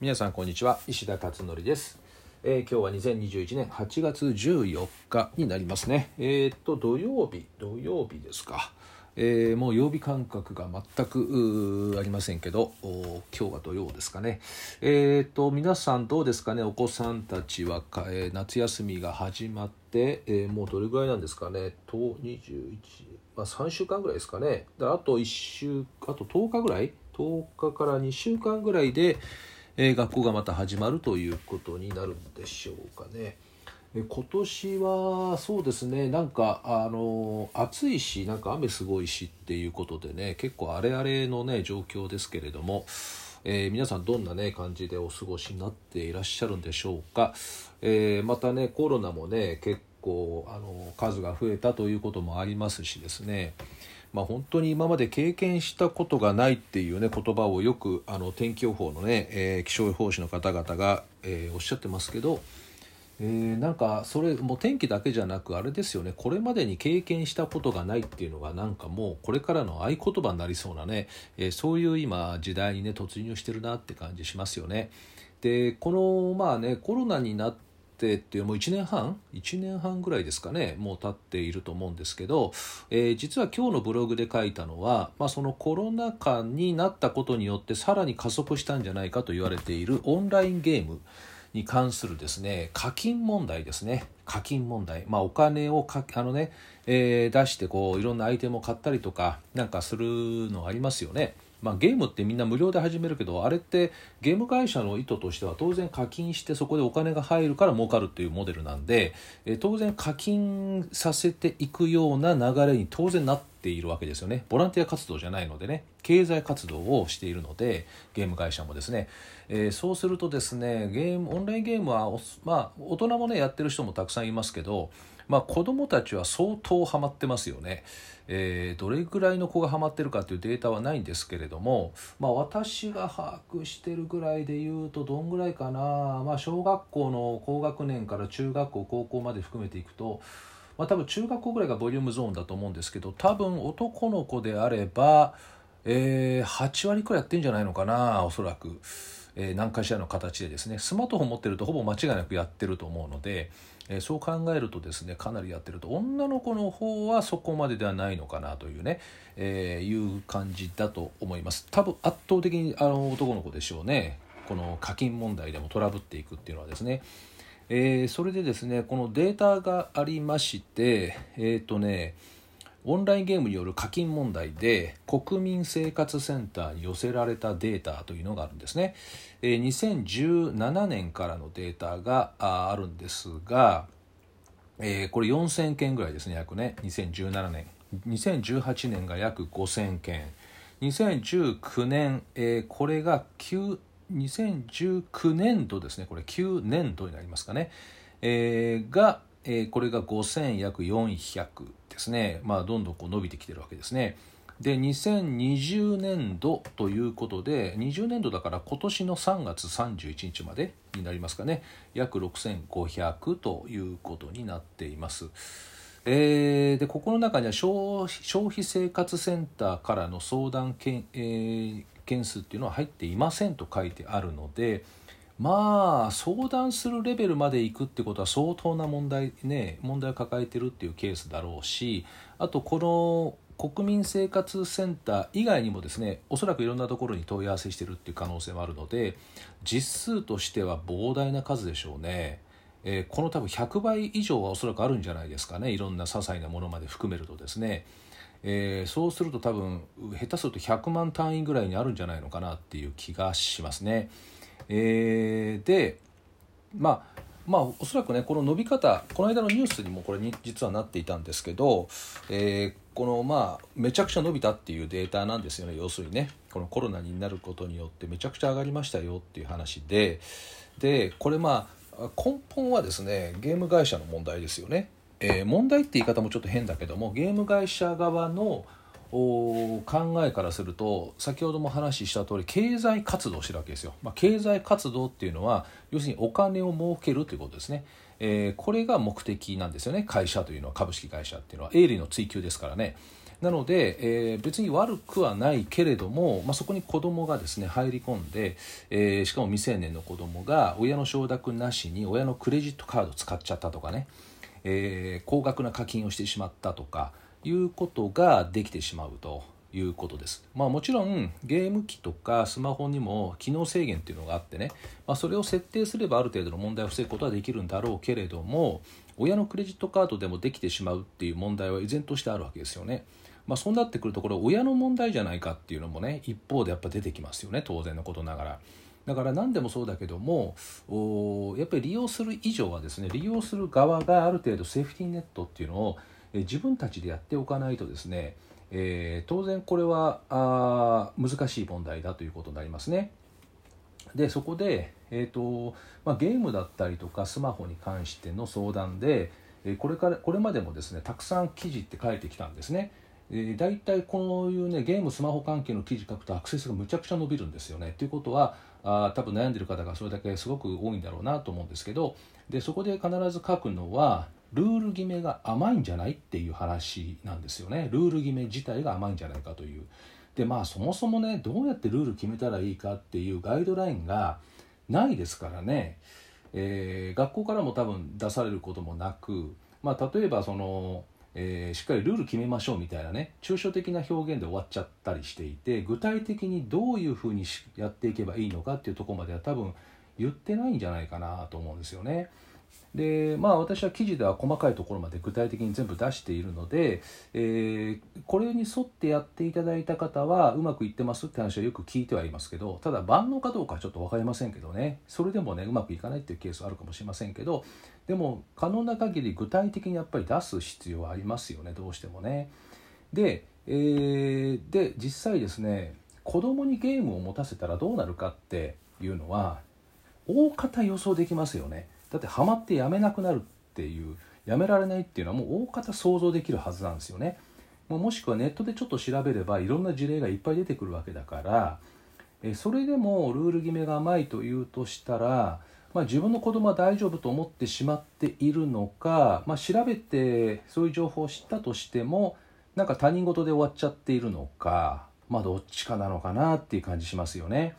皆さんこんにちは。石田勝則です、えー今日は2021年8月14日になりますね。えーっと土曜日。土曜日ですか。えーもう曜日感覚が全くありませんけど今日は土曜ですかね。えっと皆さんどうですかね？お子さんたちはか、え夏休みが始まって、えもうどれぐらいなんですかね？と21まあ、3週間ぐらいですかね。あと1週あと10日ぐらい？10日から2週間ぐらいで、えー学校がまた始まるということになるんでしょうかね。え今年はそうですねなんかあの暑いしなんか雨すごいしっていうことでね結構荒れ荒れのね状況ですけれども、えー皆さんどんなね感じでお過ごしになっていらっしゃるんでしょうか、えーまたねコロナもね結構あの数が増えたということもありますしですねまあ、本当に今まで経験したことがないっていうね言葉をよくあの天気予報のね、えー気象予報士の方々が、えーおっしゃってますけど、えーなんかそれもう天気だけじゃなくあれですよねこれまでに経験したことがないっていうのがなんかもうこれからの合言葉になりそうなね、えーそういう今時代にね突入してるなって感じしますよね。でこのまあねコロナになってっていうもう1年半？1年半ぐらいですかねもう経っていると思うんですけど、えー実は今日のブログで書いたのは、まあ、そのコロナ禍になったことによってさらに加速したんじゃないかと言われているオンラインゲームに関するですね課金問題ですね。課金問題、まあ、お金をかあの、ねえー出してこういろんなアイテムを買ったりとかなんかするのありますよね。まあ、ゲームってみんな無料で始めるけどあれってゲーム会社の意図としては当然課金してそこでお金が入るから儲かるっていうモデルなんで、えー当然課金させていくような流れに当然なっているわけですよね。ボランティア活動じゃないのでね。経済活動をしているのでゲーム会社もですね、えーそうするとですねゲームオンラインゲームはまあ大人もねやってる人もたくさんいますけどまあ、子どもたちは相当ハマってますよね、えーどれぐらいの子がハマってるかというデータはないんですけれども、まあ、私が把握してるぐらいで言うとどんぐらいかな、まあ、小学校の高学年から中学校高校まで含めていくと、まあ、多分中学校ぐらいがボリュームゾーンだと思うんですけど多分男の子であれば、えー8割くらいやってんじゃないのかなおそらく。えー何かしらの形でですね。スマートフォン持ってるとほぼ間違いなくやってると思うので、えそう考えるとですねかなりやってると。女の子の方はそこまでではないのかなというね、えーいう感じだと思います。多分圧倒的にあの男の子でしょうね。この課金問題でもトラブっていくっていうのはですね。えーそれでですねこのデータがありましてえっ、とねオンラインゲームによる課金問題で国民生活センターに寄せられたデータというのがあるんですね。2017年からのデータがあるんですが、えこれ4000件ぐらいですね約ね。2017年2018年が約5000件2019年、えこれが9 2019年度ですね。これ9年度になりますかね、えが、えこれが5400ですね。まあどんどんこう伸びてきてるわけですね。で2020年度ということで20年度だから今年の3月31日までになりますかね。約6500ということになっています。えーでここの中には消費消費生活センターからの相談件,、えー件数っていうのは入っていませんと書いてあるのでまあ相談するレベルまでいくってことは相当な問題ね問題を抱えてるっていうケースだろうしあとこの国民生活センター以外にもですねおそらくいろんなところに問い合わせしてるっていう可能性もあるので実数としては膨大な数でしょうね。えーこの多分100倍以上はおそらくあるんじゃないですかねいろんな些細なものまで含めるとですね、えーそうすると多分下手すると100万単位ぐらいにあるんじゃないのかなっていう気がしますね。えーでまあまあおそらくねこの伸び方この間のニュースにもこれに実はなっていたんですけど、えーこのまあめちゃくちゃ伸びたっていうデータなんですよね要するにねこのコロナになることによってめちゃくちゃ上がりましたよっていう話ででこれまあ根本はですねゲーム会社の問題ですよね。えー問題って言い方もちょっと変だけどもゲーム会社側の考えからすると先ほども話した通り経済活動をしてるわけですよ、まあ、経済活動っていうのは要するにお金を儲けるということですね、えーこれが目的なんですよね。会社というのは株式会社っていうのは。営利の追求ですからね。なので、えー、別に悪くはないけれども、まあ、そこに子供がですね入り込んで、えー、しかも未成年の子供が親の承諾なしに親のクレジットカードを使っちゃったとかね、えー、高額な課金をしてしまったとかいうことができてしまうということです。まあ、もちろんゲーム機とかスマホにも機能制限っていうのがあってね、まあ、それを設定すればある程度の問題を防ぐことはできるんだろうけれども親のクレジットカードでもできてしまうっていう問題は依然としてあるわけですよね。まあ、そうなってくるとこれ親の問題じゃないかっていうのもね一方でやっぱ出てきますよね当然のことながら。だから何でもそうだけどもやっぱり利用する以上はですね利用する側がある程度セーフティーネットっていうのを自分たちでやっておかないとですね、えー、当然これはあ難しい問題だということになりますね。でそこで、えーとまあ、ゲームだったりとかスマホに関しての相談で、えこれからこれまでもですねたくさん記事って書いてきたんですね。えー、大体こういうねゲームスマホ関係の記事書くとアクセスがむちゃくちゃ伸びるんですよね。ということはあ多分悩んでる方がそれだけすごく多いんだろうなと思うんですけどでそこで必ず書くのはルール決めが甘いんじゃないっていう話なんですよね。ルール決め自体が甘いんじゃないかという。でまあそもそもねどうやってルール決めたらいいかっていうガイドラインがないですからね、えー、学校からも多分出されることもなく、まあ、例えばその、えー、しっかりルール決めましょうみたいなね抽象的な表現で終わっちゃったりしていて具体的にどういうふうにやっていけばいいのかっていうとこまでは多分言ってないんじゃないかなと思うんですよね。でまあ私は記事では細かいところまで具体的に全部出しているので、えー、これに沿ってやっていただいた方はうまくいってますって話はよく聞いてはいますけどただ万能かどうかはちょっと分かりませんけどねそれでもねうまくいかないっていうケースはあるかもしれませんけどでも可能な限り具体的にやっぱり出す必要はありますよねどうしてもね。で,、えー、で実際ですね子供にゲームを持たせたらどうなるかっていうのは大方予想できますよね。だってハマってやめなくなるっていうやめられないっていうのはもう大方想像できるはずなんですよね。もしくはネットでちょっと調べればいろんな事例がいっぱい出てくるわけだからえそれでもルール決めが甘いというとしたら、まあ、自分の子供は大丈夫と思ってしまっているのか、まあ、調べてそういう情報を知ったとしてもなんか他人事で終わっちゃっているのか、まあ、どっちかなのかなっていう感じしますよね。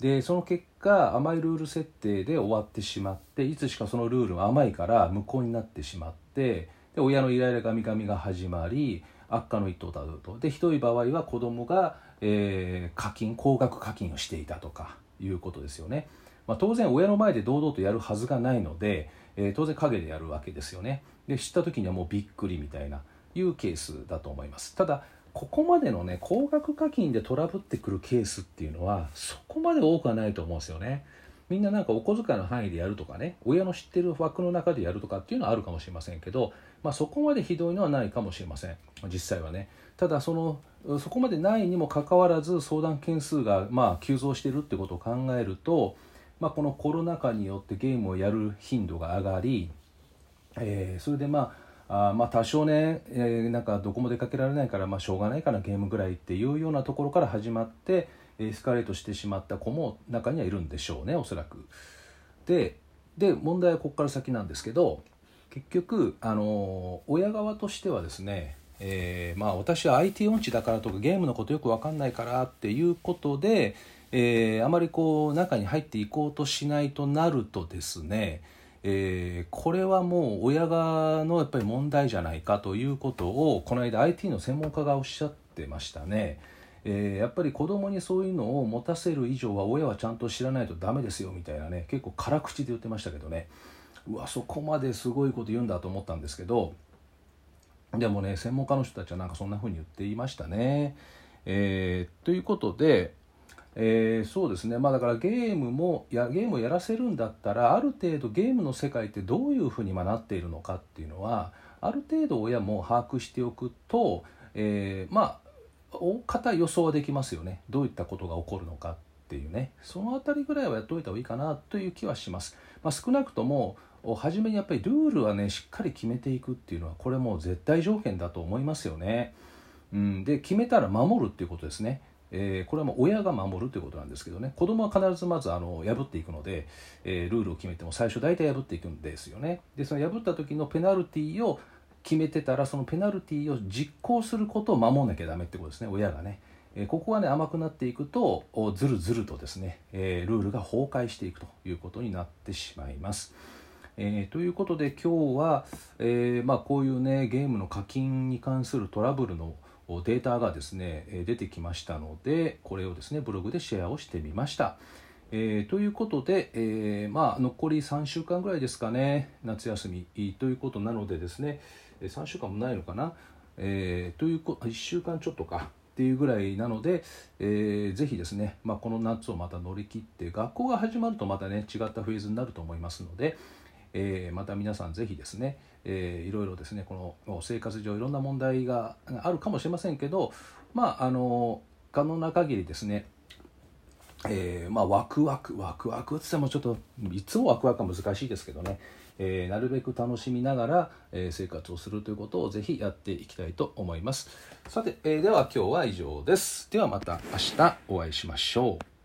でその結果甘いルール設定で終わってしまっていつしかそのルールが甘いから無効になってしまってで親のイライラがみがみが始まり悪化の一途をたどると。でひどい場合は子供が、えー、課金高額課金をしていたとかいうことですよね、まあ、当然親の前で堂々とやるはずがないので、えー、当然陰でやるわけですよね。で知った時にはもうびっくりみたいないうケースだと思います。ただここまでのね高額課金でトラブってくるケースっていうのはそこまで多くはないと思うんですよね。みんななんかお小遣いの範囲でやるとかね親の知ってる枠の中でやるとかっていうのはあるかもしれませんけど、まあ、そこまでひどいのはないかもしれません実際はねただそのそこまでないにもかかわらず相談件数がまあ急増してるってことを考えると、まあ、このコロナ禍によってゲームをやる頻度が上がり、えー、それでまああまあ多少ね、えー、なんかどこも出かけられないからまあしょうがないかなゲームぐらいっていうようなところから始まってエスカレートしてしまった子も中にはいるんでしょうねおそらく。でで問題はここから先なんですけど結局あの親側としてはですねえー、まあ私は IT 音痴だからとかゲームのことよく分かんないからっていうことで、えー、あまりこう中に入っていこうとしないとなるとですねえー、これはもう親側のやっぱり問題じゃないかということをこの間 IT の専門家がおっしゃってましたね。えー、やっぱり子供にそういうのを持たせる以上は親はちゃんと知らないとダメですよみたいなね結構辛口で言ってましたけどねうわそこまですごいこと言うんだと思ったんですけどでもね専門家の人たちはなんかそんな風に言っていましたね。えー、ということでえー、そうですね。まあだからゲームもやゲームをやらせるんだったらある程度ゲームの世界ってどういうふうになっているのかっていうのはある程度親も把握しておくと、えー、まあ大方予想はできますよね。どういったことが起こるのかっていうね。その辺りぐらいはやっておいた方がいいかなという気はします、まあ、少なくとも初めにやっぱりルールはねしっかり決めていくっていうのはこれもう絶対条件だと思いますよね、うん、で決めたら守るっていうことですね。えー、これはもう親が守るということなんですけどね子供は必ずまずあの破っていくので、えー、ルールを決めても最初大体破っていくんですよねでその破った時のペナルティを決めてたらそのペナルティを実行することを守んなきゃダメってことですね親がね。えここがね甘くなっていくとずるずるとですね、えルールが崩壊していくということになってしまいます。えー、ということで今日は、え、まあ、こういうねゲームの課金に関するトラブルのデータがですね出てきましたのでこれをですねブログでシェアをしてみました。えー、ということで、えー、まあ、残り3週間ぐらいですかね夏休み。ということなのでですね3週間もないのかな、えー、というこ1週間ちょっとか。っていうぐらいなので、えー、ぜひですね、まあ、この夏をまた乗り切って学校が始まるとまたね違ったフェーズになると思いますので、えー、また皆さんぜひですね、えー、いろいろですねこの生活上いろんな問題があるかもしれませんけどまああの可能な限りですねえー、まあ、ワクワクワクワクってってもちょっといつもワクワクは難しいですけどね、えー、なるべく楽しみながら、えー、生活をするということをぜひやっていきたいと思います。さて、えでは今日は以上です。ではまた明日お会いしましょう。